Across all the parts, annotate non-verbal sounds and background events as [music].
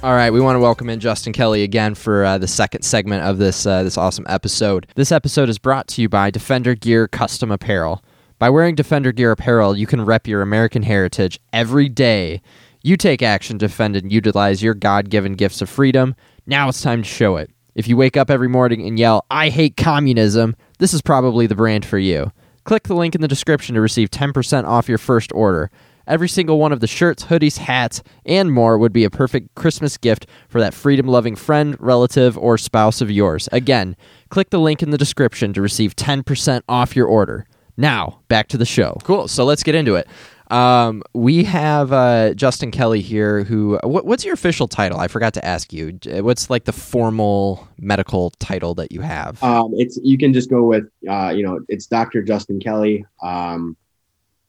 All right, we want to welcome in Justin Kelly again for uh, the second segment of this uh, this awesome episode. This episode is brought to you by Defender Gear Custom Apparel. By wearing Defender Gear apparel, you can rep your American heritage every day. You take action defend and utilize your God-given gifts of freedom. Now it's time to show it. If you wake up every morning and yell, "I hate communism," this is probably the brand for you. Click the link in the description to receive 10% off your first order. Every single one of the shirts, hoodies, hats, and more would be a perfect Christmas gift for that freedom loving friend, relative, or spouse of yours. Again, click the link in the description to receive 10% off your order. Now, back to the show. Cool. So let's get into it. Um, we have uh, Justin Kelly here. Who? What, what's your official title? I forgot to ask you. What's like the formal medical title that you have? Um, it's you can just go with uh, you know it's Dr. Justin Kelly. Um,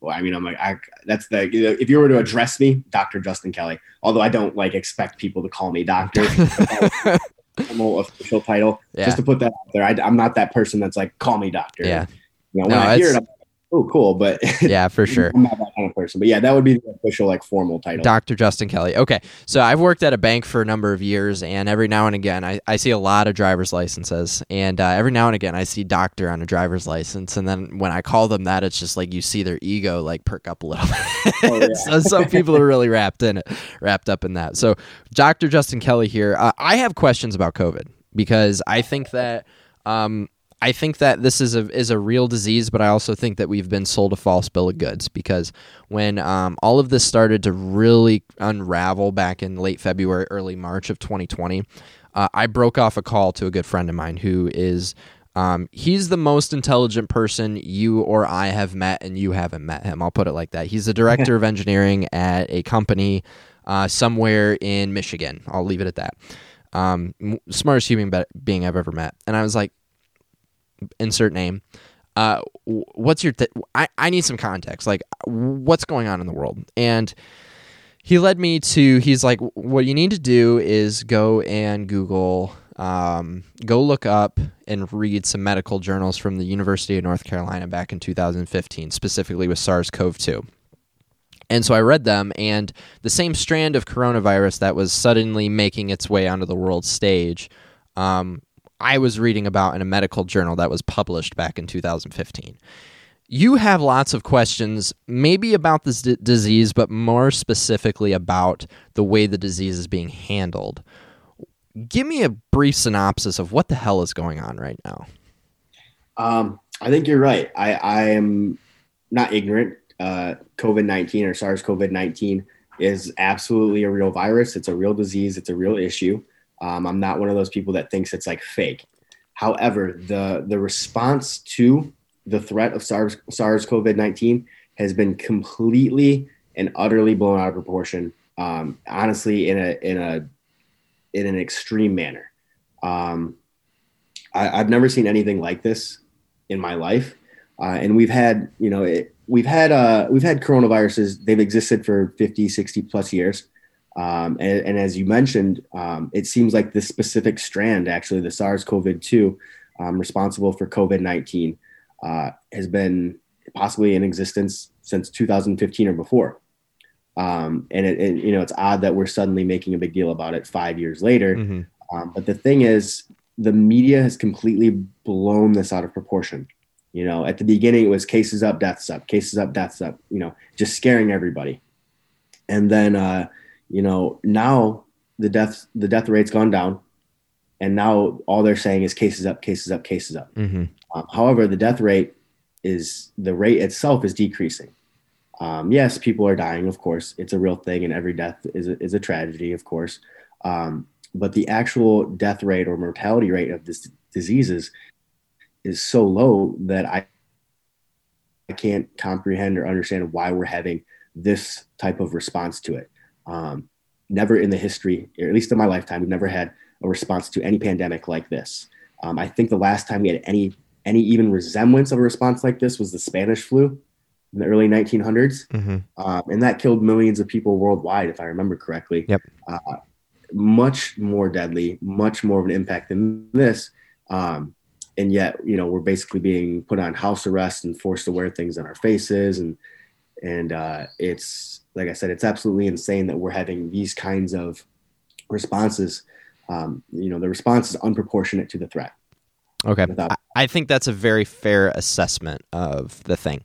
well, I mean, I'm like, I, that's the, if you were to address me, Dr. Justin Kelly, although I don't like expect people to call me doctor, [laughs] formal official title, Yeah. just to put that out there. I, am not that person that's like, call me doctor. Yeah. You know, when No, I hear it, I'm like, oh, cool. But [laughs] yeah, for sure. I'm not that kind of person. But yeah, that would be the official, like, formal title. Dr. Justin Kelly. Okay. So I've worked at a bank for a number of years, and every now and again, I, I see a lot of driver's licenses. And uh, every now and again, I see doctor on a driver's license. And then when I call them that, it's just like you see their ego like perk up a little bit. [laughs] Oh, yeah. so some people are really wrapped in it, wrapped up in that. So Dr. Justin Kelly here. Uh, I have questions about COVID because I think that. Um, I think that this is a is a real disease, but I also think that we've been sold a false bill of goods because when um, all of this started to really unravel back in late February, early March of 2020, uh, I broke off a call to a good friend of mine who is. Um, he's the most intelligent person you or I have met, and you haven't met him. I'll put it like that. He's the director of [laughs] engineering at a company uh, somewhere in Michigan. I'll leave it at that. Um, smartest human be- being I've ever met. And I was like, insert name. Uh, what's your? Th- I I need some context. Like, what's going on in the world? And he led me to. He's like, what you need to do is go and Google. Um, go look up and read some medical journals from the University of North Carolina back in 2015, specifically with SARS-CoV-2. And so I read them, and the same strand of coronavirus that was suddenly making its way onto the world stage, um, I was reading about in a medical journal that was published back in 2015. You have lots of questions, maybe about this d- disease, but more specifically about the way the disease is being handled. Give me a brief synopsis of what the hell is going on right now. Um, I think you're right. I, I am not ignorant. Uh, COVID 19 or SARS CoV 19 is absolutely a real virus. It's a real disease. It's a real issue. Um, I'm not one of those people that thinks it's like fake. However, the, the response to the threat of SARS, SARS CoV 19 has been completely and utterly blown out of proportion. Um, honestly, in a, in a, in an extreme manner. Um, I, I've never seen anything like this in my life. Uh, and we've had, you know, it, we've had, uh, we've had coronaviruses. They've existed for 50, 60 plus years. Um, and, and as you mentioned, um, it seems like this specific strand, actually, the SARS-CoV-2, um, responsible for COVID-19, uh, has been possibly in existence since 2015 or before. Um, and it, it, you know, it's odd that we're suddenly making a big deal about it five years later. Mhm. Um, but the thing is, the media has completely blown this out of proportion. You know, at the beginning, it was cases up, deaths up, cases up, deaths up, you know, just scaring everybody. And then, uh, you know, now the death, the death rate's gone down. And now all they're saying is cases up, cases up, cases up. Mhm. Um, however, the death rate is the rate itself is decreasing. Um, yes, people are dying, of course. It's a real thing, and every death is a, is a tragedy, of course. Um, but the actual death rate or mortality rate of this diseases is so low that I, I can't comprehend or understand why we're having this type of response to it. Um, never in the history, or at least in my lifetime, we've never had a response to any pandemic like this. Um, I think the last time we had any any even resemblance of a response like this was the Spanish flu in the early 1900s, Mhm. um, and that killed millions of people worldwide, if I remember correctly. Yep. Uh, much more deadly, much more of an impact than this. Um, and yet, you know, we're basically being put on house arrest and forced to wear things on our faces, and and uh, it's like I said, it's absolutely insane that we're having these kinds of responses, um, you know, the response is unproportionate to the threat. Okay. Without- I, think that's a very fair assessment of the thing.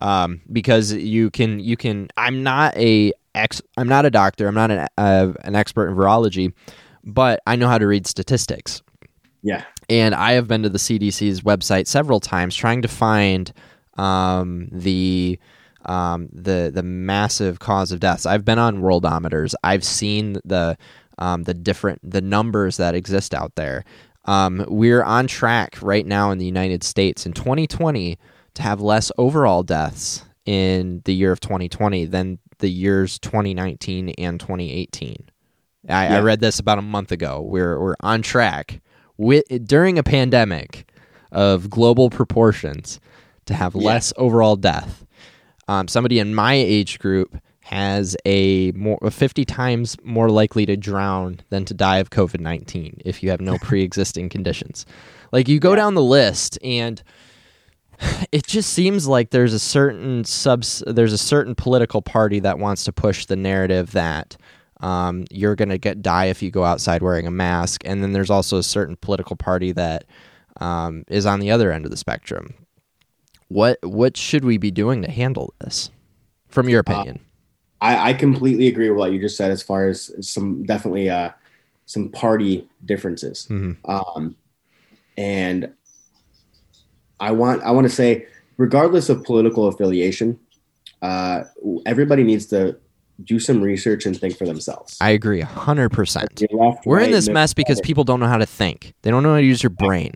Um, because you can you can I'm not a ex I'm not a doctor I'm not an uh, an expert in virology but I know how to read statistics Yeah, and I have been to the CDC's website several times trying to find um, the um, the the massive cause of deaths. I've been on worldometers. I've seen the um, the different the numbers that exist out there. Um, we're on track right now in the United States in 2020 to have less overall deaths in the year of 2020 than the years 2019 and 2018. I, I read this about a month ago. We're we're on track with during a pandemic of global proportions to have Yeah. less overall death. Um, somebody in my age group has a more 50 times more likely to drown than to die of COVID 19 if you have no [laughs] pre existing conditions. Like you go Yeah. down the list and it just seems like there's a certain subs there's a certain political party that wants to push the narrative that um, you're going to get die if you go outside wearing a mask and then there's also a certain political party that um, is on the other end of the spectrum what what should we be doing to handle this from your opinion I, I completely agree with what you just said as far as some definitely uh, some party differences. Mhm. Um, and I want I want to say, regardless of political affiliation, uh, everybody needs to do some research and think for themselves. i agree 100% left, we're in this mess because center. people don't know how to think they don't know how to use your brain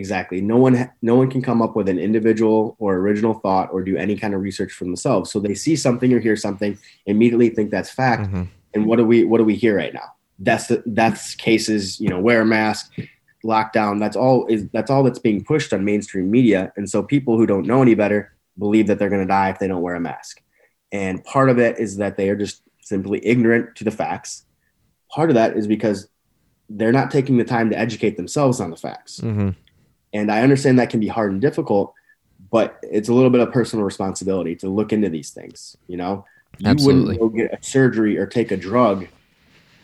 exactly. No one no one can come up with an individual or original thought or do any kind of research for themselves. So they see something or hear something, immediately think that's fact, Mhm. and what do we what do we hear right now? Deaths deaths cases you know wear a mask lockdown. That's all is that's all that's being pushed on mainstream media. And so people who don't know any better believe that they're going to die if they don't wear a mask. And part of it is that they are just simply ignorant to the facts. Part of that is because they're not taking the time to educate themselves on the facts. Mhm. And i understand that can be hard and difficult but it's a little bit of personal responsibility to look into these things you know? You Absolutely. wouldn't go get a surgery or take a drug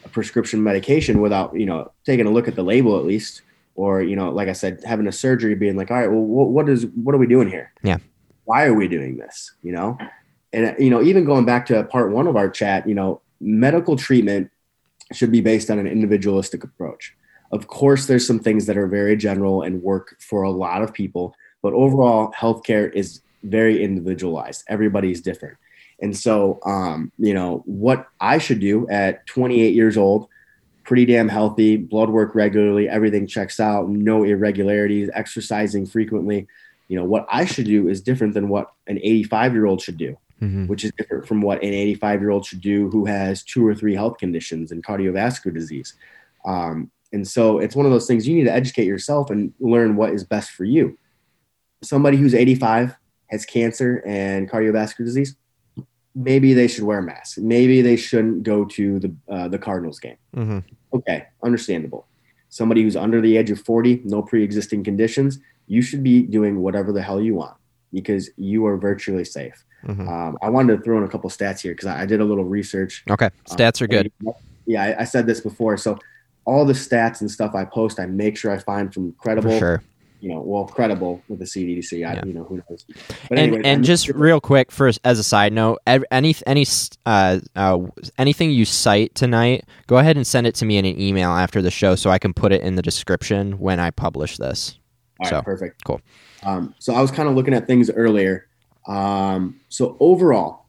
a prescription medication without you know taking a look at the label at least. Or you know like i said having a surgery being like all right well what, what is what are we doing here? Yeah. why are we doing this? You know? And you know even going back to part one of our chat you know medical treatment should be based on an individualistic approach of course there's some things that are very general and work for a lot of people but overall healthcare is very individualized everybody's different and so um, you know what i should do at 28 years old pretty damn healthy blood work regularly everything checks out no irregularities exercising frequently you know what i should do is different than what an 85 year old should do Mhm. which is different from what an 85 year old should do who has two or three health conditions and cardiovascular disease. Um, and so it's one of those things you need to educate yourself and learn what is best for you. Somebody who's 85 has cancer and cardiovascular disease, maybe they should wear a mask. Maybe they shouldn't go to the uh, the Cardinals game. Mhm. Okay, understandable. Somebody who's under the age of 40, no pre-existing conditions, you should be doing whatever the hell you want because you are virtually safe. Mhm. Um, I wanted to throw in a couple stats here because I, I did a little research. okay stats are good Yeah, I, I said this before. So all the stats and stuff I post, I make sure I find from credible, sure you know, well, credible with the CDC. I, Yeah. you know, who knows. But and anyways, and just sure- real quick, first as a side note, ev- any any uh, uh, anything you cite tonight, go ahead and send it to me in an email after the show, so I can put it in the description when I publish this. All right, So, perfect. cool. Um, so I was kind of looking at things earlier. Um, so overall,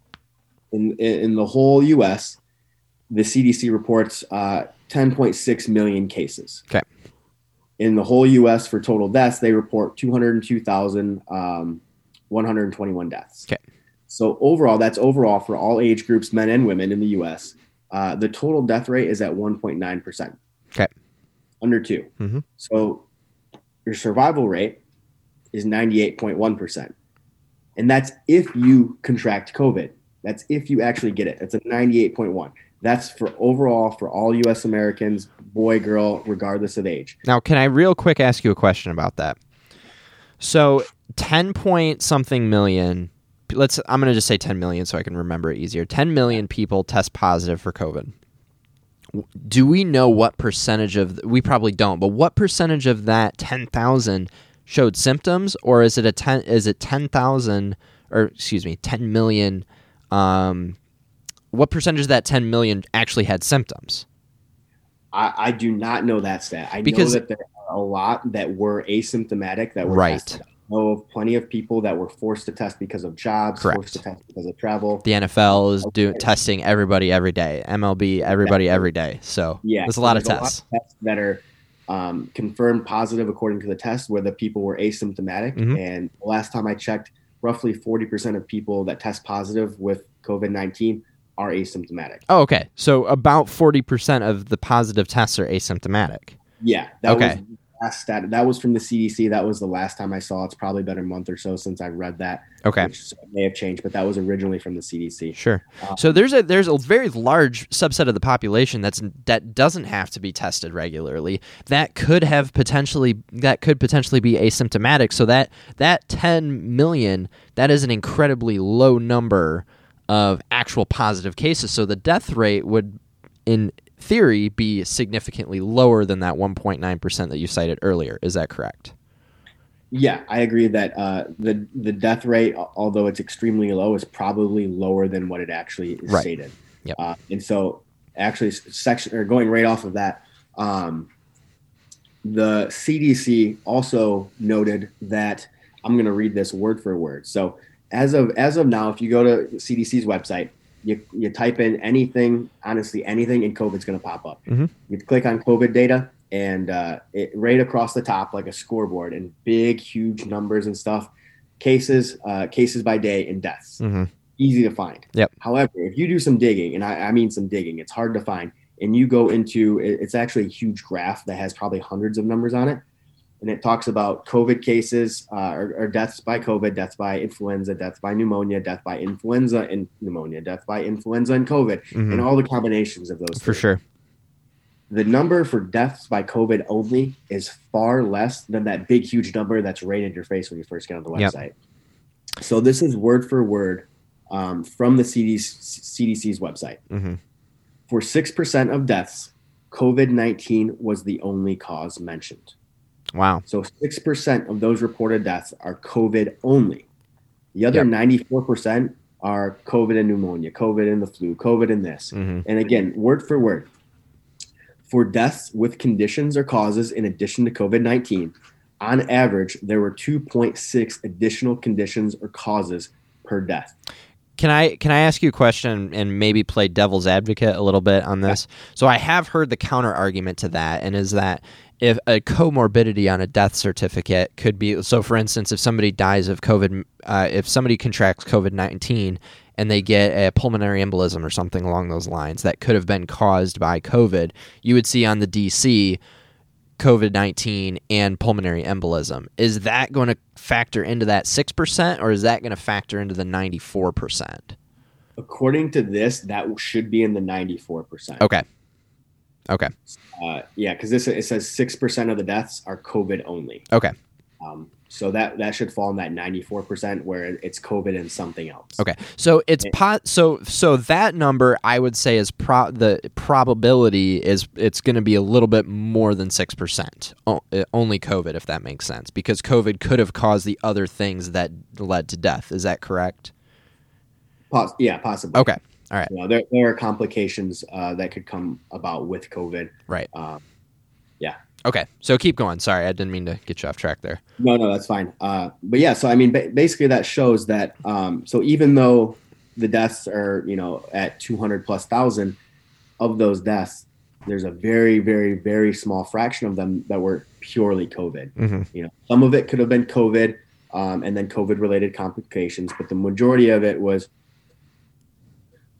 in, in in the whole U.S., the CDC reports uh, 10.6 million cases. Okay. In the whole U.S. for total deaths, they report 202,121 deaths. Okay. So overall, that's overall for all age groups, men and women in the U.S. Uh, the total death rate is at 1.9 percent. Okay. Under 2 Mhm. So your survival rate is 98.1%. And that's if you contract COVID. That's if you actually get it. It's a 98.1. That's for overall for all US Americans, boy, girl, regardless of age. Now, can I real quick ask you a question about that? So, ten point something million. Let's. I'm going to just say ten million so I can remember it easier. Ten million people test positive for COVID. do we know what percentage of we probably don't, but what percentage of that 10,000 showed symptoms or is it a 10 is it 10,000 or excuse me, 10 million um what percentage of that 10 million actually had symptoms? I, I do not know that stat. I Because- know that there are a lot that were asymptomatic that were Right. tested. I know of plenty of people that were forced to test because of jobs, Correct. forced to test because of travel. The NFL is doing testing everybody every day. MLB everybody Exactly. every day. So Yeah, there's a lot of there's tests. tests that are um, confirmed positive according to the test, where the people were asymptomatic. Mhm. And last time I checked, roughly 40% of people that test positive with COVID 19 are asymptomatic. Oh, okay. So about 40% of the positive tests are asymptomatic. Yeah, that Okay. was last stat. That was from the CDC. That was the last time I saw. It's probably been a month or so since I read that. Okay. which may have changed, but that was originally from the CDC. Sure. Uh, So there's a there's a very large subset of the population that's that doesn't have to be tested regularly. That could have potentially that could potentially be asymptomatic. So that that 10 million that is an incredibly low number of actual positive cases. So the death rate would in theory be significantly lower than that 1.9% that you cited earlier. Is that correct? Yeah, I agree that uh, the the death rate, although it's extremely low, is probably lower than what it actually is Right. stated. Yep. Uh, and so, actually, section or going right off of that, um, the CDC also noted that I'm going to read this word for word. So, as of as of now, if you go to CDC's website, you you type in anything, honestly, anything, and COVID's going to pop up. Mhm. You click on COVID data, and uh, it right across the top, like a scoreboard, and big, huge numbers and stuff. Cases, uh, cases by day, and deaths. Mm-hmm. Easy to find. Yep. However, if you do some digging, and I, I mean some digging, it's hard to find. And you go into it's actually a huge graph that has probably hundreds of numbers on it, and it talks about COVID cases uh, or, or deaths by COVID, deaths by influenza, deaths by pneumonia, death by influenza and pneumonia, death by influenza and COVID, and all the combinations of those. Mm-hmm. For three sure. the number for deaths by COVID only is far less than that big, huge number that's right in your face when you first get on the Yep. website. So this is word for word um, from the CDC, CDC's website. Mm-hmm. For six percent of deaths, COVID nineteen was the only cause mentioned. Wow. So six percent of those reported deaths are COVID only. The other Yep. ninety-four percent are COVID and pneumonia, COVID and the flu, COVID and this. Mm-hmm. And again, word for word, for deaths with conditions or causes in addition to COVID 19, on average, there were 2.6 additional conditions or causes per death. Can I can I ask you a question and maybe play devil's advocate a little bit on this? So I have heard the counter argument to that, and is that if a comorbidity on a death certificate could be so, for instance, if somebody dies of COVID, uh, if somebody contracts COVID nineteen and they get a pulmonary embolism or something along those lines that could have been caused by COVID, you would see on the DC COVID 19 and pulmonary embolism. Is that going to factor into that 6% or is that going to factor into the 94%? According to this, that should be in the 94%. Okay. Okay. Uh, yeah, because this it says 6% of the deaths are COVID only. Okay. Um, so that, that should fall in that 94% where it's COVID and something else. Okay. So it's po- so so that number I would say is pro- the probability is it's going to be a little bit more than 6%. Uh, only COVID if that makes sense because COVID could have caused the other things that led to death. Is that correct? Poss- yeah, possibly. Okay. All right. You know, there, there are complications uh, that could come about with COVID. Right. Um, yeah. Okay. So keep going. Sorry, I didn't mean to get you off track there. No, no, that's fine. Uh, but yeah, so I mean, ba- basically that shows that. Um, so even though the deaths are, you know, at 200 plus thousand, of those deaths, there's a very, very, very small fraction of them that were purely COVID. Mhm. You know, some of it could have been COVID, um, and then COVID-related complications, but the majority of it was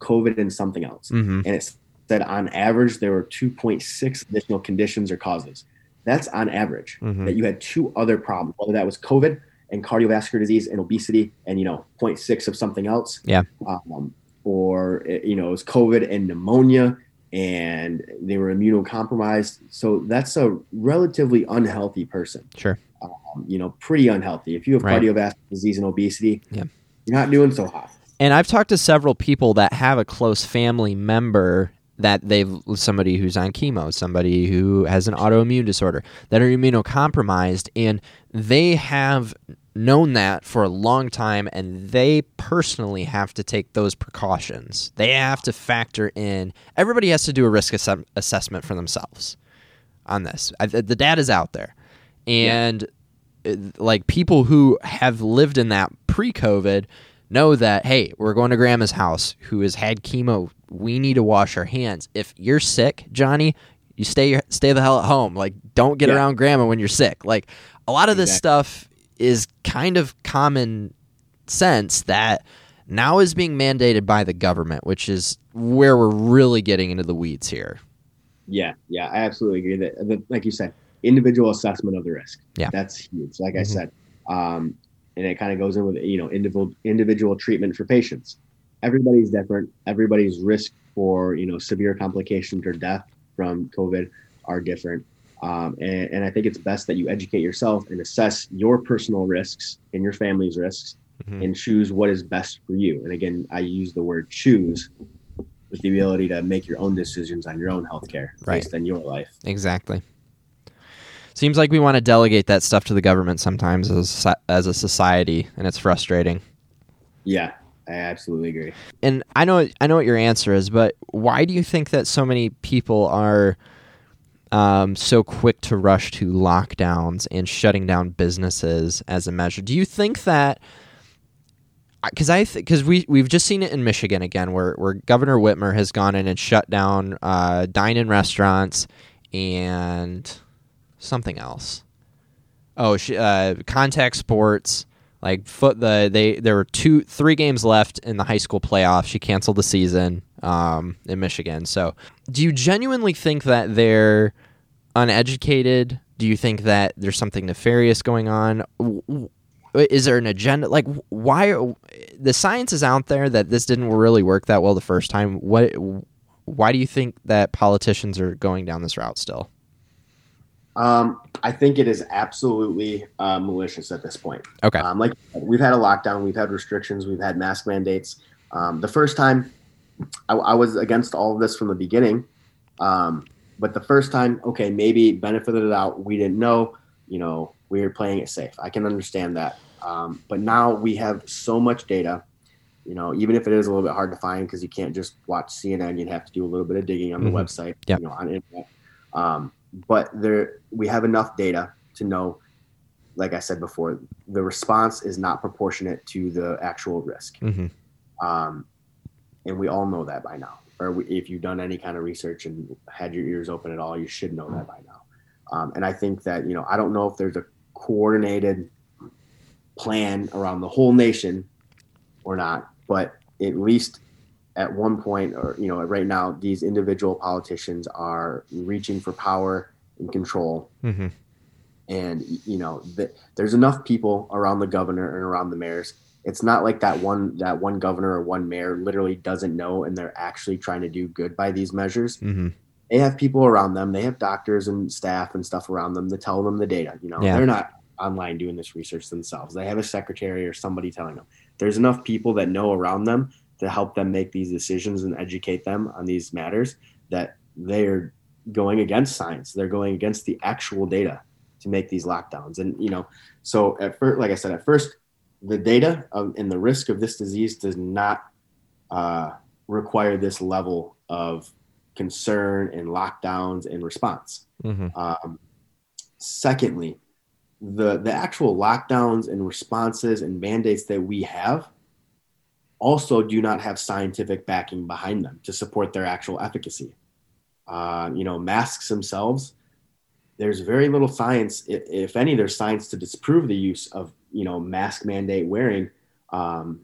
COVID and something else. Mhm. And it said on average there were 2.6 additional conditions or causes. That's on average Mhm. that you had two other problems, whether that was COVID and cardiovascular disease and obesity, and you know 0.6 of something else. Yeah. Um, or you know it was COVID and pneumonia, and they were immunocompromised. So that's a relatively unhealthy person. Sure. Um, you know, pretty unhealthy. If you have Right. cardiovascular disease and obesity, Yeah. you're not doing so hot. And I've talked to several people that have a close family member that they've somebody who's on chemo, somebody who has an autoimmune disorder that are immunocompromised, and they have known that for a long time, and they personally have to take those precautions. They have to factor in. Everybody has to do a risk ass- assessment for themselves on this. I, the data's out there, and uh, like people who have lived in that pre-COVID know that hey, we're going to grandma's house who has had chemo. We need to wash our hands. If you're sick, Johnny, you stay stay the hell at home. Like don't get Yeah. around grandma when you're sick. Like a lot of this stuff is kind of common sense that now is being mandated by the government, which is where we're really getting into the weeds here. Yeah, yeah, I absolutely agree. That, that like you said, individual assessment of the risk. Yeah. that's huge. Like I Mhm. said, um, and it kind of goes in with you know individual individual treatment for patients. Everybody's different. Everybody's risk for you know severe complications or death from COVID are different. Um, and, and I think it's best that you educate yourself and assess your personal risks and your family's risks Mhm. and choose what is best for you. And again, I use the word choose with the ability to make your own decisions on your own healthcare Right. based on your life. Exactly. Seems like we want to delegate that stuff to the government sometimes as a, as a society, and it's frustrating. Yeah, I absolutely agree. And I know I know what your answer is, but why do you think that so many people are um, so quick to rush to lockdowns and shutting down businesses as a measure? Do you think that? Because I because we we've just seen it in Michigan again, where where Governor Whitmer has gone in and shut down uh, dine-in restaurants and something else. Oh, sh- uh, contact sports like foot the they there were two three games left in the high school playoffs. She canceled the season um, in Michigan. So, do you genuinely think that they're uneducated? Do you think that there's something nefarious going on? Is there an agenda? Like, why? The science is out there that this didn't really work that well the first time. What? Why do you think that politicians are going down this route still? Um, I think it is absolutely uh, malicious at this point. Okay. Um, like we've had a lockdown, we've had restrictions, we've had mask mandates. Um, the first time, I, I was against all of this from the beginning. Um, but the first time, okay, maybe benefited of the doubt, we didn't know. You know, we were playing it safe. I can understand that. Um, but now we have so much data. You know, even if it is a little bit hard to find because you can't just watch CNN, you'd have to do a little bit of digging on the Mhm. website. Yep. You know, on internet. Um, but there, we have enough data to know like I said before, the response is not proportionate to the actual risk. Mm-hmm. Um, and we all know that by now. Or we, if you've done any kind of research and had your ears open at all, you should know that by now. Um, and I think that, you know, I don't know if there's a coordinated plan around the whole nation or not, but at least at one point, or, you know, right now, these individual politicians are reaching for power and control. Mm-hmm. and you know th- there's enough people around the governor and around the mayors. It's not like that one that one governor or one mayor literally doesn't know and they're actually trying to do good by these measures. Mm-hmm. they have people around them. They have doctors and staff and stuff around them to tell them the data you know. Yeah. they're not online doing this research themselves. They have a secretary or somebody telling them. There's enough people that know around them to help them make these decisions and educate them on these matters that they're going against science. They're going against the actual data to make these lockdowns. And you know so at first like i said at first the data of, and the risk of this disease does not uh, require this level of concern and lockdowns and response. Mm-hmm. um, secondly, the the actual lockdowns and responses and mandates that we have also do not have scientific backing behind them to support their actual efficacy. Uh, you know, masks themselves, there's very little science, if any, there's science to disprove the use of you know mask mandate wearing um,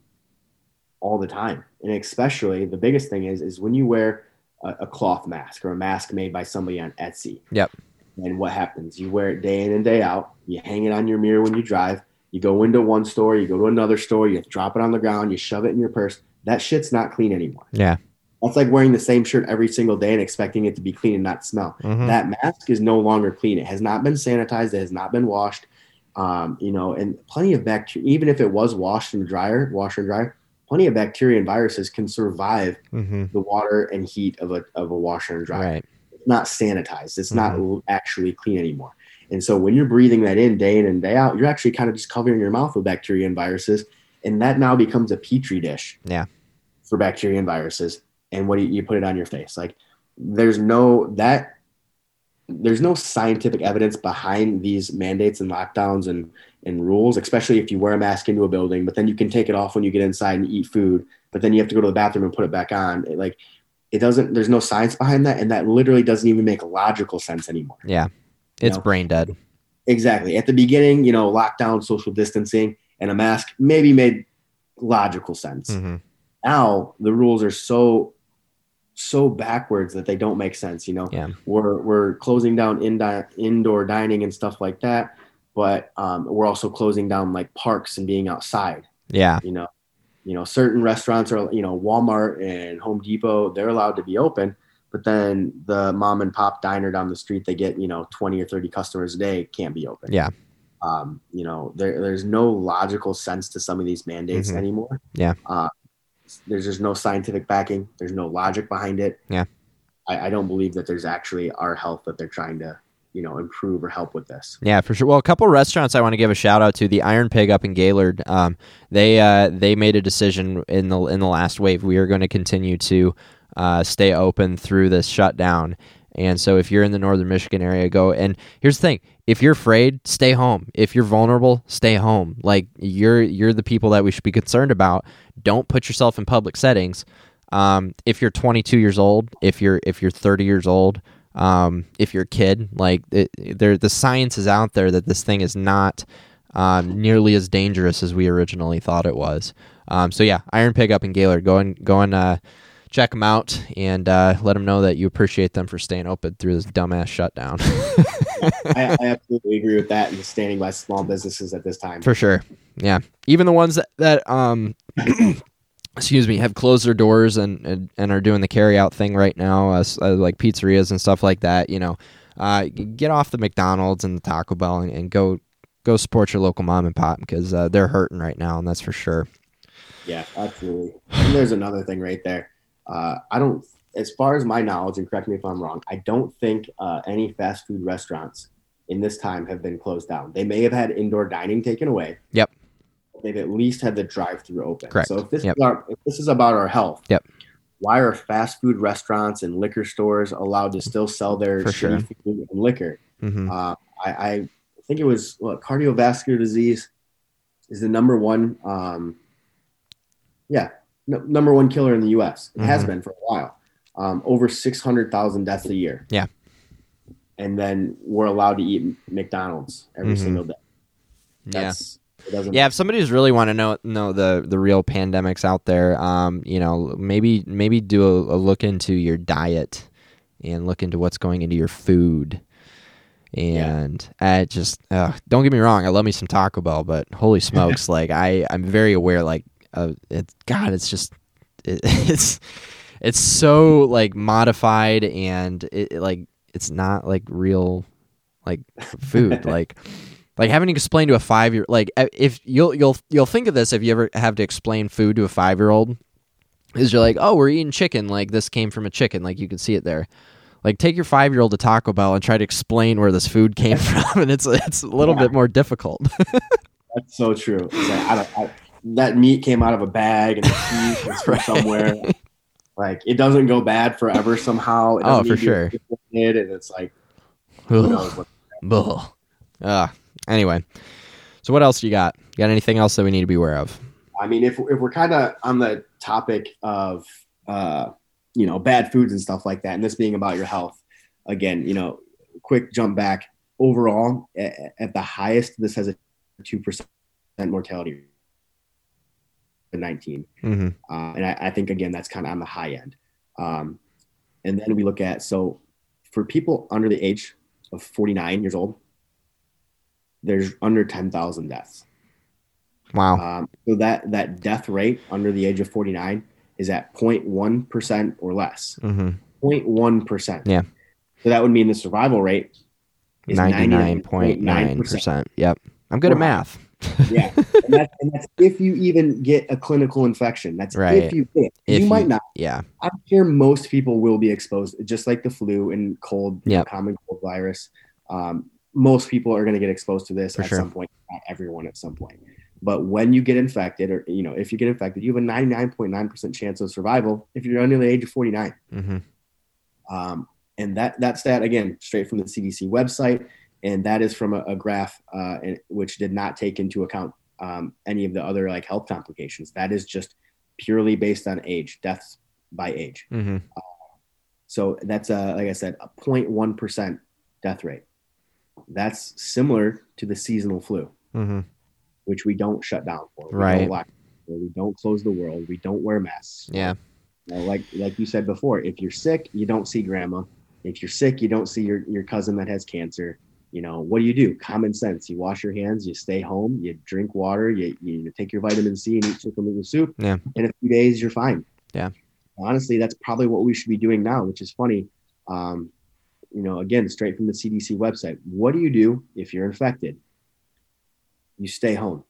all the time, and especially the biggest thing is is when you wear a, a cloth mask or a mask made by somebody on Etsy. Yep. And what happens? You wear it day in and day out. You hang it on your mirror when you drive. You go into one store, you go to another store, you drop it on the ground, you shove it in your purse. That shit's not clean anymore. Yeah. That's like wearing the same shirt every single day and expecting it to be clean and not smell. Mm-hmm. That mask is no longer clean. It has not been sanitized. It has not been washed. Um, you know, and plenty of bacteria. Even if it was washed in the dryer, washer and dryer, plenty of bacteria and viruses can survive Mm-hmm. the water and heat of a of a washer and dryer. Right. It's not sanitized. It's not actually clean anymore. And so when you're breathing that in day in and day out, you're actually kind of just covering your mouth with bacteria and viruses, and that now becomes a petri dish. Yeah. For bacteria and viruses, and what do you, you put it on your face? Like there's no that there's no scientific evidence behind these mandates and lockdowns and and rules, especially if you wear a mask into a building, but then you can take it off when you get inside and eat food, but then you have to go to the bathroom and put it back on. It, like it doesn't there's no science behind that and that literally doesn't even make logical sense anymore. Yeah. It's know? brain dead. Exactly. At the beginning, you know, lockdown, social distancing, and a mask maybe made logical sense. Mm-hmm. Now the rules are so so backwards that they don't make sense. You know, Yeah. we're we're closing down indi- indoor dining and stuff like that, but um, we're also closing down like parks and being outside. Yeah. You know, you know, certain restaurants are you know Walmart and Home Depot they're allowed to be open, but then the mom and pop diner down the street they get you know twenty or thirty customers a day can't be open. Yeah. Um, you know, there, there's no logical sense to some of these mandates Mhm. anymore. Yeah. Uh, there's just no scientific backing. There's no logic behind it. Yeah. I, I don't believe that there's actually our health that they're trying to, you know, improve or help with this. Yeah, for sure. Well, a couple restaurants I want to give a shout out to. The Iron Pig up in Gaylord. Um, they uh, they made a decision in the in the last wave. We are going to continue to uh, stay open through this shutdown. And so, if you're in the northern Michigan area, go. And here's the thing: if you're afraid, stay home. If you're vulnerable, stay home. Like you're you're the people that we should be concerned about. Don't put yourself in public settings. Um, if you're 22 years old, if you're if you're 30 years old, um, if you're a kid, like it, there, the science is out there that this thing is not um, nearly as dangerous as we originally thought it was. Um, so yeah, Iron Pig up in Gaylord, go and go and uh, check them out and uh, let them know that you appreciate them for staying open through this dumbass shutdown. [laughs] [laughs] I, I absolutely agree with that and standing by small businesses at this time. for sure. Yeah, even the ones that that um. [clears throat] excuse me, have closed their doors and, and, and are doing the carry out thing right now, uh, uh, like pizzerias and stuff like that. You know, uh, get off the McDonald's and the Taco Bell and, and go go support your local mom and pop because uh, they're hurting right now, and that's for sure. Yeah, absolutely. And there's another thing right there. Uh, I don't, as far as my knowledge, and correct me if I'm wrong, I don't think uh, any fast food restaurants in this time have been closed down. They may have had indoor dining taken away. Yep. They've at least had the drive-through open. Correct. So if this Yep. is our, if this is about our health, Yep. Why are fast food restaurants and liquor stores allowed to still sell their For sure. food and liquor? hmm Uh, I, I think it was what cardiovascular disease is the number one. Um, yeah, n- number one killer in the U.S. It has Mhm. been for a while. Um, over six hundred thousand deaths a year. Yeah. and then we're allowed to eat McDonald's every Mhm. single day. Yeah. That's, doesn't. Yeah, if somebody's really want to know know the the real pandemics out there, um, you know, maybe maybe do a, a look into your diet and look into what's going into your food. And I just uh, don't get me wrong, I love me some Taco Bell, but holy smokes, [laughs] like I I'm very aware, like uh, it's God, it's just it, [laughs] it's it's so like modified and it, it, like it's not like real like food [laughs] like like having to explain to a five year like if you'll you'll you'll think of this if you ever have to explain food to a five year old is you're like oh we're eating chicken like this came from a chicken like you can see it there like take your five year old to Taco Bell and try to explain where this food came [laughs] from and it's it's a little Yeah. bit more difficult That's so true. Like, I don't, I, that meat came out of a bag and the cheese was from [laughs] somewhere. Like it doesn't go bad forever somehow. It Oh, for need to be sure. and it's like who knows what. Ugh. anyway so what else you got you got anything else that we need to be aware of I mean, if if we're kind of on the topic of uh, you know bad foods and stuff like that, and this being about your health, again, you know, quick jump back. Overall, a- at the highest, this has a two percent mortality. Nineteen, mm-hmm. uh, and I, I think again that's kind of on the high end. Um, and then we look at so for people under the age of forty nine years old, there's under ten thousand deaths. wow Um, so that that death rate under the age of 49 is at 0.1 percent or less. mm-hmm. 0.1 percent. Yeah. So that would mean the survival rate is 99.9% yep i'm good at math Yeah, and that's, and that's if you even get a clinical infection. That's Right. if you get. If you might you- not. Yeah. I'm sure most people will be exposed, just like the flu and cold, you know, common cold virus. Um, most people are going to get exposed to this For at sure. some point. Not everyone at some point. But when you get infected, or you know, if you get infected, you have a 99.9% chance of survival if you're under the age of 49. hmm Um, and that that stat again, straight from the CDC website, and that is from a, a graph uh, which did not take into account um, any of the other like health complications. That is just purely based on age, deaths by age. hmm So that's a like I said, a 0.1 percent death rate. That's similar to the seasonal flu, hmm which we don't shut down for. We Right. Don't lock, we don't close the world. We don't wear masks. Yeah. Know, like like you said before, if you're sick, you don't see grandma. If you're sick, you don't see your, your cousin that has cancer. You know, what do you do? Common sense. You wash your hands, you stay home, you drink water, you, you take your vitamin C and eat chicken noodle soup. Yeah. In a few days, you're fine. Yeah. Honestly, that's probably what we should be doing now, which is funny. Um, you know, again, straight from the CDC website. What do you do if you're infected? You stay home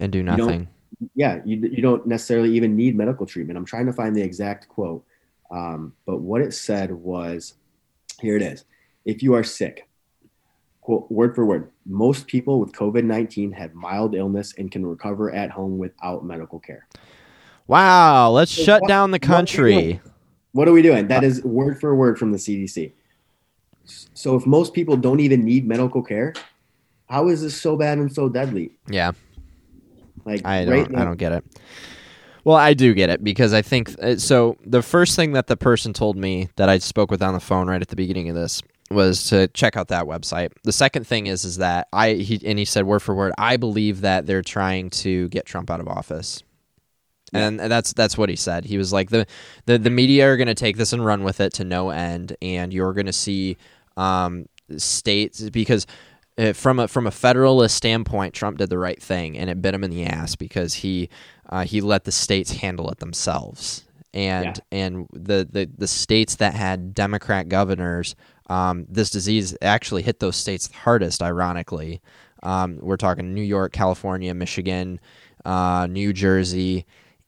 And do nothing. yeah, you, you don't necessarily even need medical treatment. I'm trying to find the exact quote, um, but what it said was here it is. If you are sick, quote, word for word, most people with COVID 19 have mild illness and can recover at home without medical care. Wow. Let's So shut what- down the what are we country. What are we doing? That is word for word from the CDC. So if most people don't even need medical care, how is this so bad and so deadly? Yeah. Like I don't. right I don't get it. Well, I do get it because I think uh, so. The first thing that the person told me that I spoke with on the phone right at the beginning of this was to check out that website. The second thing is is that I he and he said word for word. I believe that they're trying to get Trump out of office. And that's that's what he said. He was like the the, the media are going to take this and run with it to no end, and you're going to see um, states because uh, from a from a federalist standpoint, Trump did the right thing, and it bit him in the ass because he uh, he let the states handle it themselves, and and the, the the states that had Democrat governors, um, this disease actually hit those states hardest. Ironically, um, we're talking New York, California, Michigan, uh, New Jersey,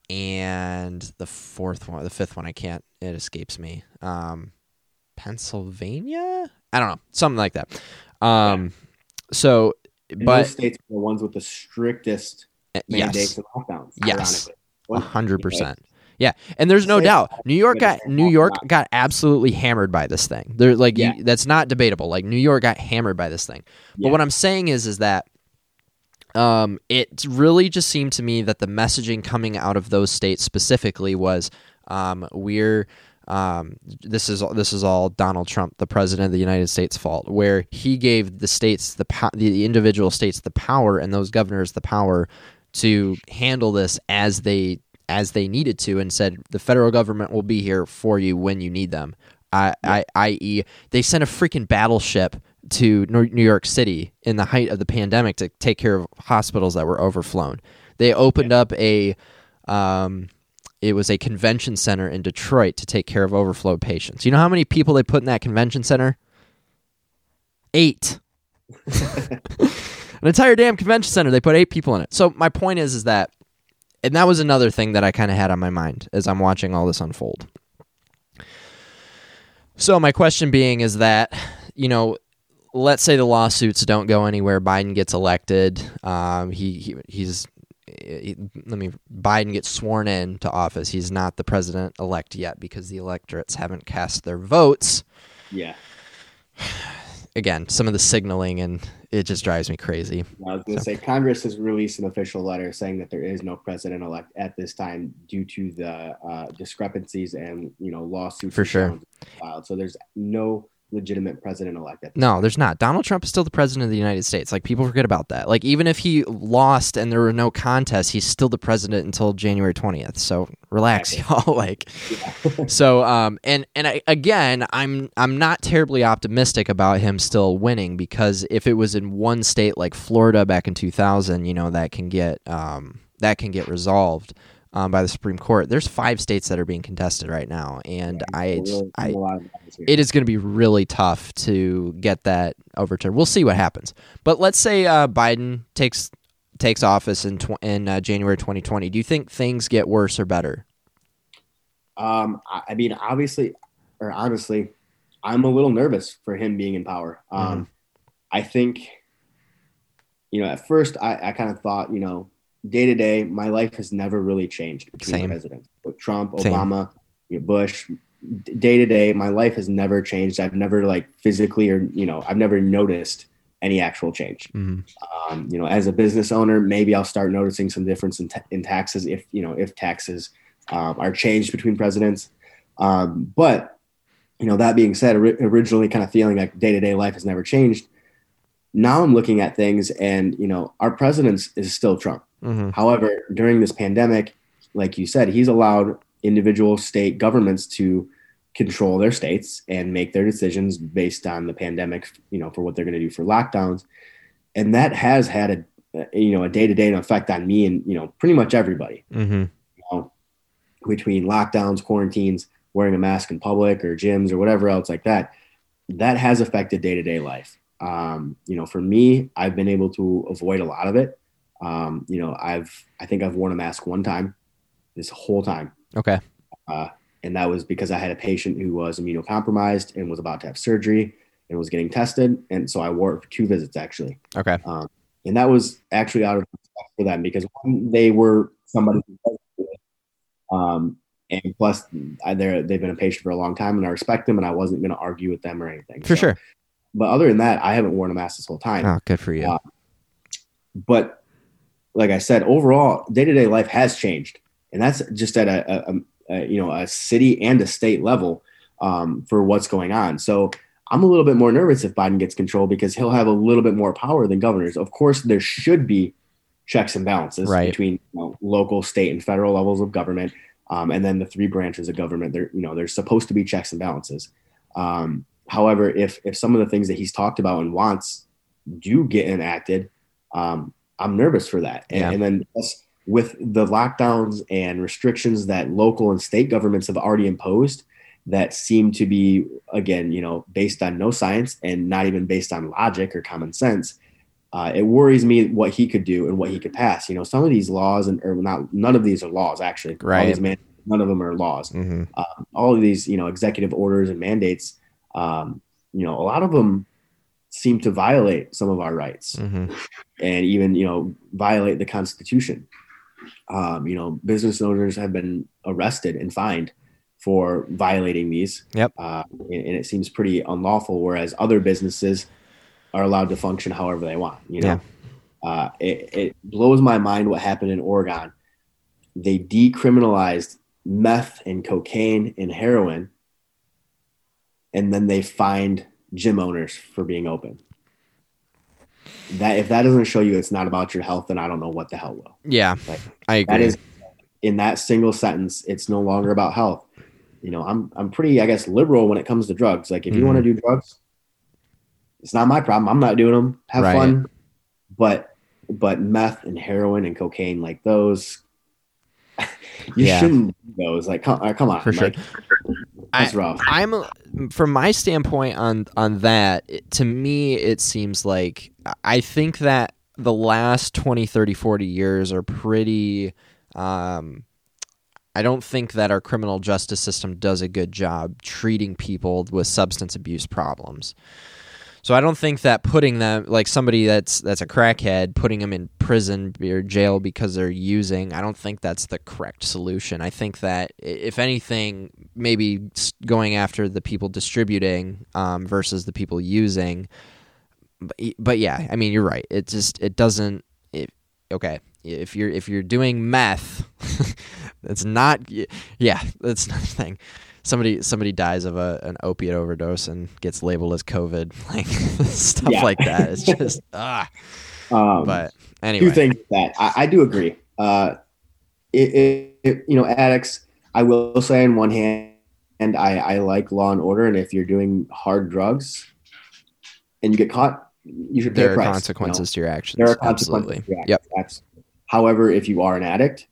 and the fourth one, the fifth one, I can't. It escapes me. Um, Pennsylvania. I don't know, something like that. Um, so, And but those states are the ones with the strictest uh, mandates yes, and lockdowns. Yes. ironically. One- hundred percent. Yeah, and there's no doubt New York got New York got absolutely hammered by this thing. They're like you- that's not debatable. Like New York got hammered by this thing. But Yeah. what I'm saying is is that um, it really just seemed to me that the messaging coming out of those states specifically was um, we're um, this is this is all Donald Trump, the president of the United States, fault, where he gave the states the po- the individual states the power and those governors the power to handle this as they as they needed to, and said the federal government will be here for you when you need them. I, I, i.e., they sent a freaking battleship to New York City in the height of the pandemic to take care of hospitals that were overflown. They opened up a, um, it was a convention center in Detroit to take care of overflow patients. You know how many people they put in that convention center? Eight. [laughs] [laughs] An entire damn convention center. They put eight people in it. So my point is, is that, and that was another thing that I kind of had on my mind as I'm watching all this unfold. So my question being is that, you know, let's say the lawsuits don't go anywhere. Biden gets elected. Um, he, he he's he, let me Biden gets sworn in to office. He's not the president elect yet because the electorates haven't cast their votes. Yeah. Again, some of the signaling and it just drives me crazy. I was going to say Congress has released an official letter saying that there is no president elect at this time due to the uh, discrepancies and you know lawsuits For sure. filed. So there's no legitimate president elect. No, there's not. Donald Trump is still the president of the United States. Like people forget about that. Like even if he lost and there were no contests, he's still the president until January 20th. So relax, [laughs] y'all. like so [laughs] um and and I, again, I'm I'm not terribly optimistic about him still winning because if it was in one state like Florida back in 2000, you know, that can get um that can get resolved. Um, by the Supreme Court, there's five states that are being contested right now, and I, really I, seeing a lot of that here. it is going to be really tough to get that overturned. We'll see what happens. But let's say uh, Biden takes takes office in tw- in uh, January 2020. Do you think things get worse or better? Um, I, I mean, obviously, or honestly, I'm a little nervous for him being in power. Um, I think, you know, at first I, I kind of thought, you know, day to day, my life has never really changed between Same. presidents. With Trump. Obama, Bush, day to day, my life has never changed. I've never like physically or, you know, I've never noticed any actual change. Mhm. Um, you know, as a business owner, maybe I'll start noticing some difference in, ta- in taxes if, you know, if taxes um, are changed between presidents. Um, but, you know, that being said, ori- originally kind of feeling like day to day life has never changed. Now I'm looking at things and, you know, our president is still Trump. Mhm. However, during this pandemic, like you said, he's allowed individual state governments to control their states and make their decisions based on the pandemic, you know, for what they're going to do for lockdowns. And that has had a, you know, a day-to-day effect on me and, you know, pretty much everybody, Mhm. you know, between lockdowns, quarantines, wearing a mask in public or gyms or whatever else like that. That has affected day-to-day life. Um, you know, for me, I've been able to avoid a lot of it. Um, you know, I've I think I've worn a mask one time this whole time. Okay. And that was because I had a patient who was immunocompromised and was about to have surgery and was getting tested. And so I wore it for two visits actually. Okay. Um, and that was actually out of respect for them because they were somebody who was um, and plus they're, they've been a patient for a long time and I respect them and I wasn't going to argue with them or anything. For So- sure. But other than that, I haven't worn a mask this whole time. Oh, good for you. Uh, but like I said, overall, day to day life has changed, and that's just at a, a, a- you know a city and a state level um, for what's going on. So I'm a little bit more nervous if Biden gets control because he'll have a little bit more power than governors. Of course, there should be checks and balances Right. between you know, local, state, and federal levels of government, um, and then the three branches of government. There, you know, there's supposed to be checks and balances. Um, however, if if some of the things that he's talked about and wants do get enacted, um, I'm nervous for that. And, Yeah. and then with the lockdowns and restrictions that local and state governments have already imposed, that seem to be again, you know, based on no science and not even based on logic or common sense. Uh, it worries me what he could do and what he could pass. You know, some of these laws and or not, none of these are laws actually. All Right. these man- none of them are laws hmm all of these, you know, executive orders and mandates, um, you know, a lot of them seem to violate some of our rights hmm and even, you know, violate the Constitution. Um, you know, business owners have been arrested and fined for violating these. Yep. Uh, and, and it seems pretty unlawful, whereas other businesses are allowed to function however they want. You know, uh, it, it blows my mind what happened in Oregon. They decriminalized meth and cocaine and heroin, and then they fined gym owners for being open. That if that doesn't show you it's not about your health, then I don't know what the hell will. Yeah, Like, I agree. That is in that single sentence, it's no longer about health. You know, I'm I'm pretty, I guess, liberal when it comes to drugs. Like if you Mhm. want to do drugs, it's not my problem. I'm not doing them. Have Right. fun. But but meth and heroin and cocaine, like those, [laughs] you Yeah. shouldn't do those. Like come, uh, come on, For sure. That's rough. I'm from my standpoint on on that it- to me it seems like I think that the last 20 30 40 years are pretty um I don't think that our criminal justice system does a good job treating people with substance abuse problems. So I don't think that putting them like somebody that's that's a crackhead putting them in prison or jail because they're using I don't think that's the correct solution. I think that if anything maybe going after the people distributing um, versus the people using but, but yeah, I mean you're right. It just it doesn't it, okay, if you're if you're doing meth [laughs] it's not yeah, that's another thing somebody somebody dies of a, an opiate overdose and gets labeled as COVID, [laughs] like stuff Yeah. like that. It's just [laughs] ah. Um, But two things that I, I do agree. Uh, it, it, it- you know, addicts. I will say, on one hand, and I, I like law and order, and if you're doing hard drugs and you get caught, you should pay there are price. you know? consequences to your actions. There are consequences. Absolutely. Yep. That's- However, if you are an addict,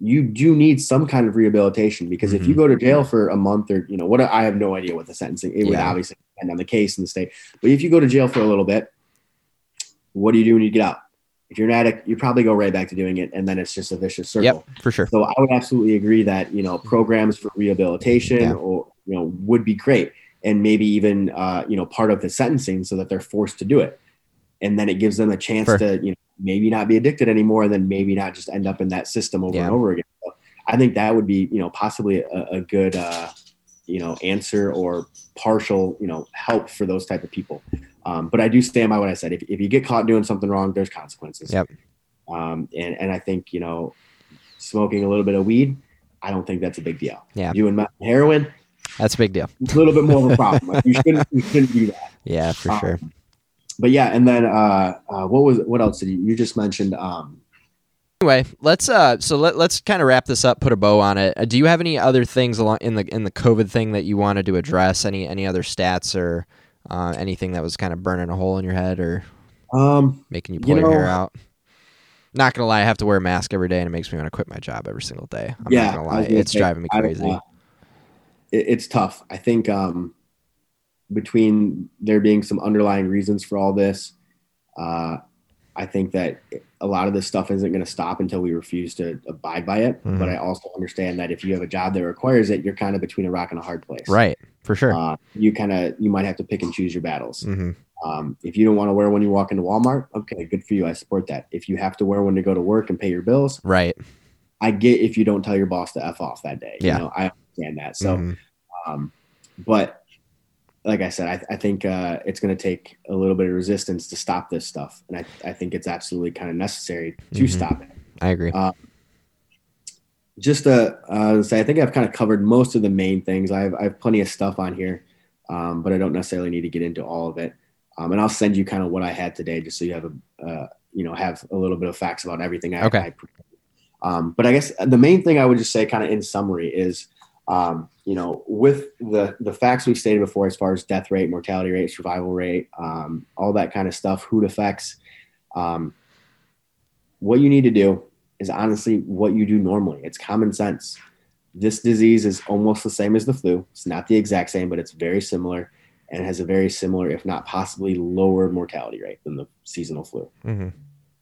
you do need some kind of rehabilitation because if you Mhm. go to jail for a month or you know what I have no idea what the sentencing it would obviously depend on the case in the state. But if you go to jail for a little bit, what do you do when you get out? if you're an addict, you probably go right back to doing it, and then it's just a vicious circle. Yep, for sure. So I would absolutely agree that you know programs for rehabilitation Yeah. or you know would be great, and maybe even uh, you know part of the sentencing so that they're forced to do it, and then it gives them a chance Sure. to you know maybe not be addicted anymore, and then maybe not just end up in that system over Yeah. and over again. So I think that would be you know possibly a, a good uh, you know answer or partial you know help for those type of people. Um, but I do stand by what I said. If, if you get caught doing something wrong, there's consequences. Yep. Um, and and I think you know smoking a little bit of weed, I don't think that's a big deal. Yeah. Doing heroin, That's a big deal. it's a little bit more of a problem. [laughs] Like, you shouldn't you shouldn't do that. Yeah, for Um, sure. But yeah, and then uh, uh, what was what else did you you just mentioned? Um, Anyway, let's uh so let, let's kind of wrap this up, put a bow on it. Uh, do you have any other things along in the in the COVID thing that you wanted to address? Any any other stats or uh, anything that was kind of burning a hole in your head or um, making you You pull your hair out? Not gonna lie, I have to wear a mask every day, and it makes me want to quit my job every single day. I'm yeah, not gonna lie, gonna it's say, driving me crazy. know. It, it's tough. I think um, between there being some underlying reasons for all this, uh, I think that a lot of this stuff isn't going to stop until we refuse to abide by it. Mhm. But I also understand that if you have a job that requires it, you're kind of between a rock and a hard place. Right, for sure. Uh, you kind of you might have to pick and choose your battles. hmm Um, if you don't want to wear one when you walk into Walmart, okay, good for you. I support that. If you have to wear one to go to work and pay your bills, Right. I get if you don't tell your boss to f off that day. Yeah. You know, I understand that. So, Mhm. um, but like I said, I, I think uh, it's going to take a little bit of resistance to stop this stuff, and I, I think it's absolutely kind of necessary to Mhm. stop it. I agree. Just to uh, say, I think I've kind of covered most of the main things. I have, I have plenty of stuff on here, um, but I don't necessarily need to get into all of it. Um, and I'll send you kind of what I had today, just so you have a, uh, you know, have a little bit of facts about everything. I, Okay. I um, but I guess the main thing I would just say, kind of in summary, is um, you know, with the the facts we've stated before, as far as death rate, mortality rate, survival rate, um, all that kind of stuff, who it affects. Um, what you need to do is honestly what you do normally. It's common sense. This disease is almost the same as the flu. It's not the exact same, but it's very similar and has a very similar, if not possibly lower mortality rate than the seasonal flu. hmm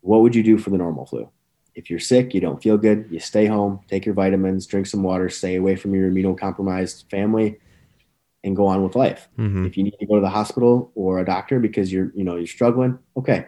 What would you do for the normal flu? If you're sick, you don't feel good, you stay home, take your vitamins, drink some water, stay away from your immunocompromised family, and go on with life. hmm If you need to go to the hospital or a doctor because you're, you know, you're struggling, okay,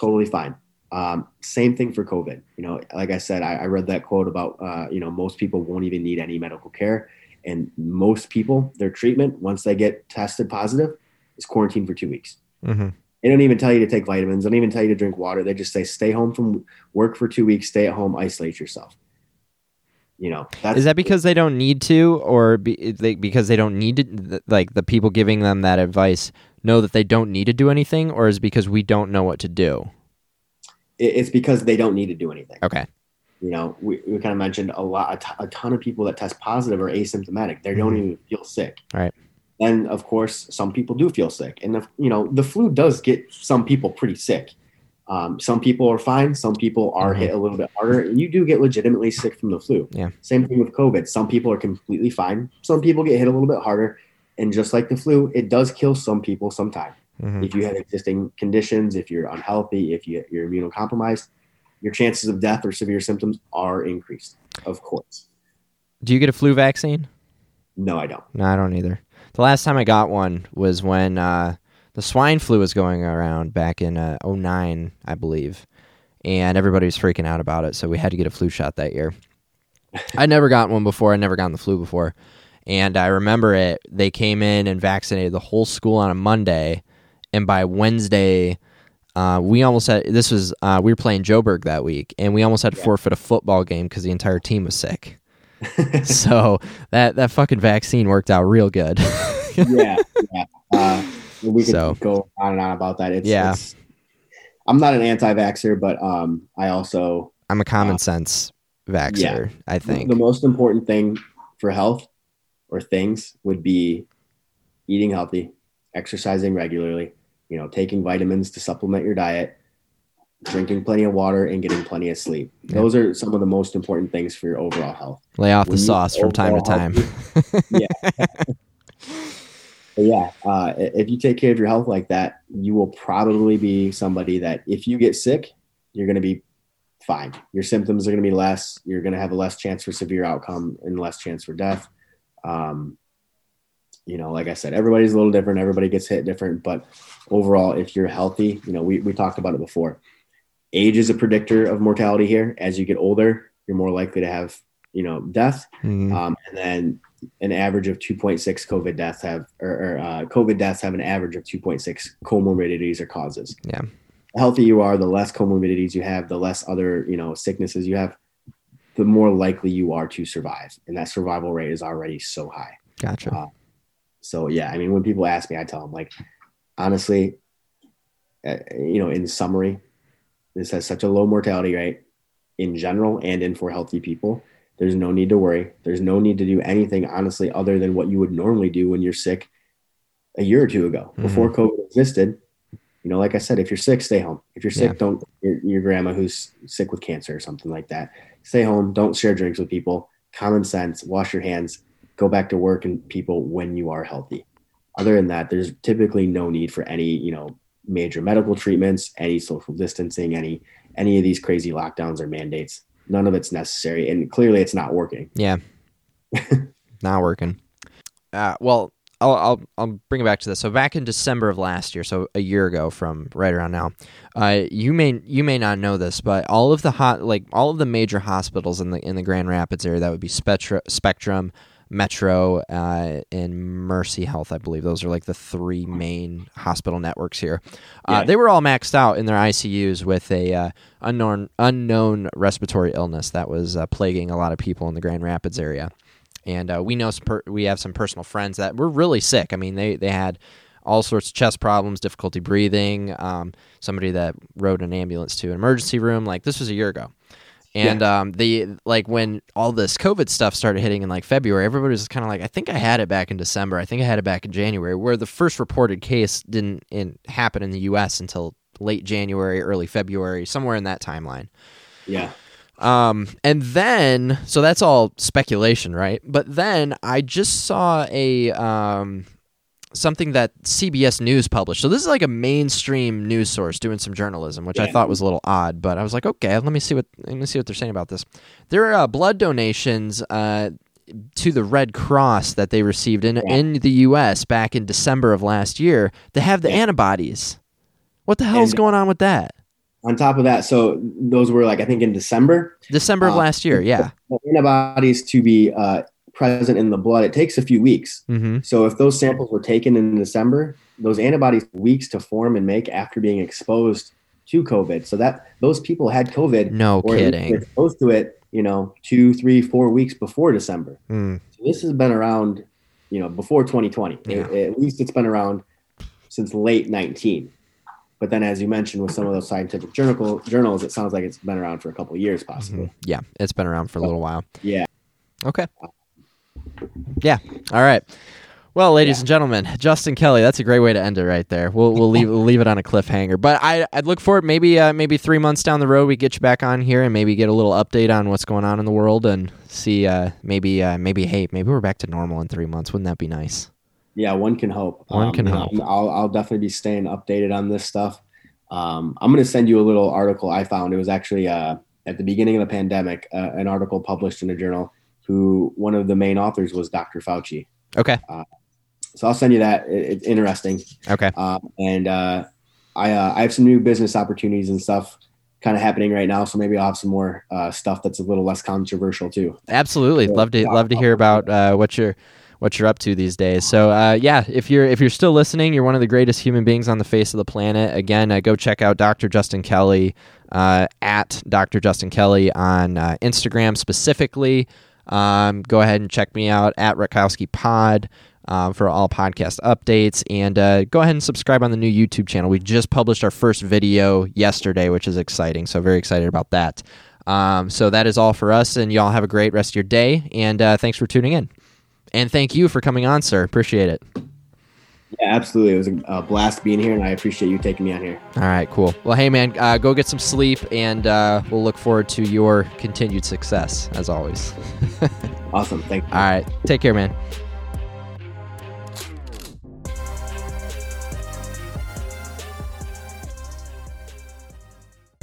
totally fine. Um, same thing for COVID. You know, like I said, I, I read that quote about, uh, you know, most people won't even need any medical care, and most people, their treatment once they get tested positive, is quarantine for two weeks. hmm They don't even tell you to take vitamins. They don't even tell you to drink water. They just say stay home from work for two weeks, stay at home, isolate yourself. You know, that's Is that because they don't need to, or be, they, because they don't need to? Like the people giving them that advice know that they don't need to do anything, or is it because we don't know what to do? it's because they don't need to do anything. Okay. You know, we, we kind of mentioned a lot, a t- a ton of people that test positive are asymptomatic. They don't Mhm. even feel sick. Right. And of course, some people do feel sick, and the, you know, the flu does get some people pretty sick. Um, some people are fine. Some people are Mhm. hit a little bit harder. And you do get legitimately sick from the flu. Yeah. Same thing with COVID. Some people are completely fine. Some people get hit a little bit harder. And just like the flu, it does kill some people sometime. hmm If you have existing conditions, if you're unhealthy, if you, you're immunocompromised, your chances of death or severe symptoms are increased. Of course. Do you get a flu vaccine? No, I don't. No, I don't either. The last time I got one was when uh, the swine flu was going around back in uh, 09, I believe. And everybody was freaking out about it, so we had to get a flu shot that year. I'd never gotten one before. I'd never gotten the flu before. And I remember it. They came in and vaccinated the whole school on a Monday. And by Wednesday, uh, we almost had this was uh, we were playing Joburg that week, and we almost had to Yeah. forfeit a football game because the entire team was sick. [laughs] so that that fucking vaccine worked out real good. yeah, yeah. Uh, we could So- go on and on about that. It's, Yeah. it's- I'm not an anti-vaxxer, but um, I also I'm a common Uh, sense vaxxer, I think. the most important thing for health or things would be eating healthy, exercising regularly, you know, taking vitamins to supplement your diet, drinking plenty of water, and getting plenty of sleep. Yeah. Those are some of the most important things for your overall health. Lay off the when you sauce from time to time. [laughs] But yeah, uh, if you take care of your health like that, you will probably be somebody that if you get sick, you're going to be fine. Your symptoms are going to be less. You're going to have a less chance for severe outcome and less chance for death. Um, you know, like I said, everybody's a little different. Everybody gets hit different, but overall, if you're healthy, you know, we, we talked about it before. Age is a predictor of mortality here. As you get older, you're more likely to have, you know, death. Mhm. Um, and then an average of 2.6 COVID deaths have, or, or uh, COVID deaths have an average of 2.6 comorbidities or causes. Yeah. The healthier you are, the less comorbidities you have, the less other, you know, sicknesses you have, the more likely you are to survive. And that survival rate is already so high. Gotcha. Uh, So yeah, I mean, when people ask me, I tell them like, honestly, uh, you know, in summary, this has such a low mortality rate in general and in for healthy people. There's no need to worry. There's no need to do anything honestly other than what you would normally do when you're sick a year or two ago Mhm. before COVID existed. You know, like I said, if you're sick, stay home. If you're sick, Yeah. don't your, your grandma who's sick with cancer or something like that. Stay home. Don't share drinks with people. Common sense. Wash your hands. Go back to work and people when you are healthy. Other than that, there's typically no need for any you know major medical treatments, any social distancing, any any of these crazy lockdowns or mandates. None of it's necessary, and clearly it's not working. [laughs] Yeah. Not working. Uh, well, I'll, I'll I'll bring it back to this. So back in December of last year, so a year ago from right around now, uh, you may you may not know this, but all of the hot like all of the major hospitals in the in the Grand Rapids area that would be Spectra, Spectrum, Metro, uh, and Mercy Health, I believe those are like the three main hospital networks here. Uh, Yeah. They were all maxed out in their ICUs with a uh, unknown unknown respiratory illness that was uh, plaguing a lot of people in the Grand Rapids area and uh, we know per- we have some personal friends that were really sick. I mean, they they had all sorts of chest problems, difficulty breathing. Um, somebody that rode an ambulance to an emergency room. Like this was a year ago, and um, the like when all this COVID stuff started hitting in like February, everybody was kind of like, I think I had it back in December. I think I had it back in January. Where the first reported case didn't in, happen in the U.S. until late January, early February, somewhere in that timeline. Yeah, Um, and then, so that's all speculation, right? But then I just saw a um, something that CBS News published. So this is like a mainstream news source doing some journalism, which I thought was a little odd. But I was like, okay, let me see what let me see what they're saying about this. There are uh, blood donations. Uh, to the Red Cross that they received in Yeah. in the U.S. back in December of last year. They have the Yeah. antibodies. What the hell's And- going on with that? on top of that, so those were like I think in December. December of Uh, last year, yeah. Antibodies to be uh, present in the blood, it takes a few weeks. Mm-hmm. So if those samples were taken in December, those antibodies weeks to form and make after being exposed to COVID. So that those people had COVID No or at least kidding. were exposed to it, you know, two, three, four weeks before December. Mm. So this has been around, you know, before 2020. Yeah. At- At least it's been around since late 19. But then, as you mentioned, with some of those scientific journal journals, it sounds like it's been around for a couple of years, possibly. Mhm. Yeah, it's been around for a little while. Yeah. Okay. Yeah. All right. Well, ladies Yeah. and gentlemen, Justin Kelly. That's a great way to end it right there. We'll we'll leave we'll leave it on a cliffhanger. But I I'd look forward maybe uh, maybe three months down the road we get you back on here and maybe get a little update on what's going on in the world and see uh, maybe uh, maybe hey maybe we're back to normal in three months. Wouldn't that be nice? Yeah, one can hope. One can hope. I'll, I'll definitely be staying updated on this stuff. Um, I'm going to send you a little article I found. It was actually uh, at the beginning of the pandemic, uh, an article published in a journal. Who one of the main authors was Dr. Fauci. Okay. So I'll send you that. It, it's interesting. Okay. Um, and uh, I uh, I have some new business opportunities and stuff kind of happening right now. So maybe I'll have some more uh, stuff that's a little less controversial too. Absolutely, Yeah. love to love to hear about uh, what you're what you're up to these days. So uh, yeah, if you're if you're still listening, you're one of the greatest human beings on the face of the planet. Again, uh, go check out Dr. Justin Kelly uh, at Dr. Justin Kelly on uh, Instagram specifically. Um, go ahead and check me out at Rutkowski Pod. Um, for all podcast updates, and uh, go ahead and subscribe on the new YouTube channel. We just published our first video yesterday, which is exciting. So very excited about that. Um, so that is all for us, and y'all have a great rest of your day. And uh, thanks for tuning in. And thank you for coming on, sir. Appreciate it. Yeah, absolutely. It was a, blast being here, and I appreciate you taking me on here. All right, cool. Well, hey, man, uh, go get some sleep, and uh, we'll look forward to your continued success, as always. [laughs] Awesome. Thank you. All right, take care, man.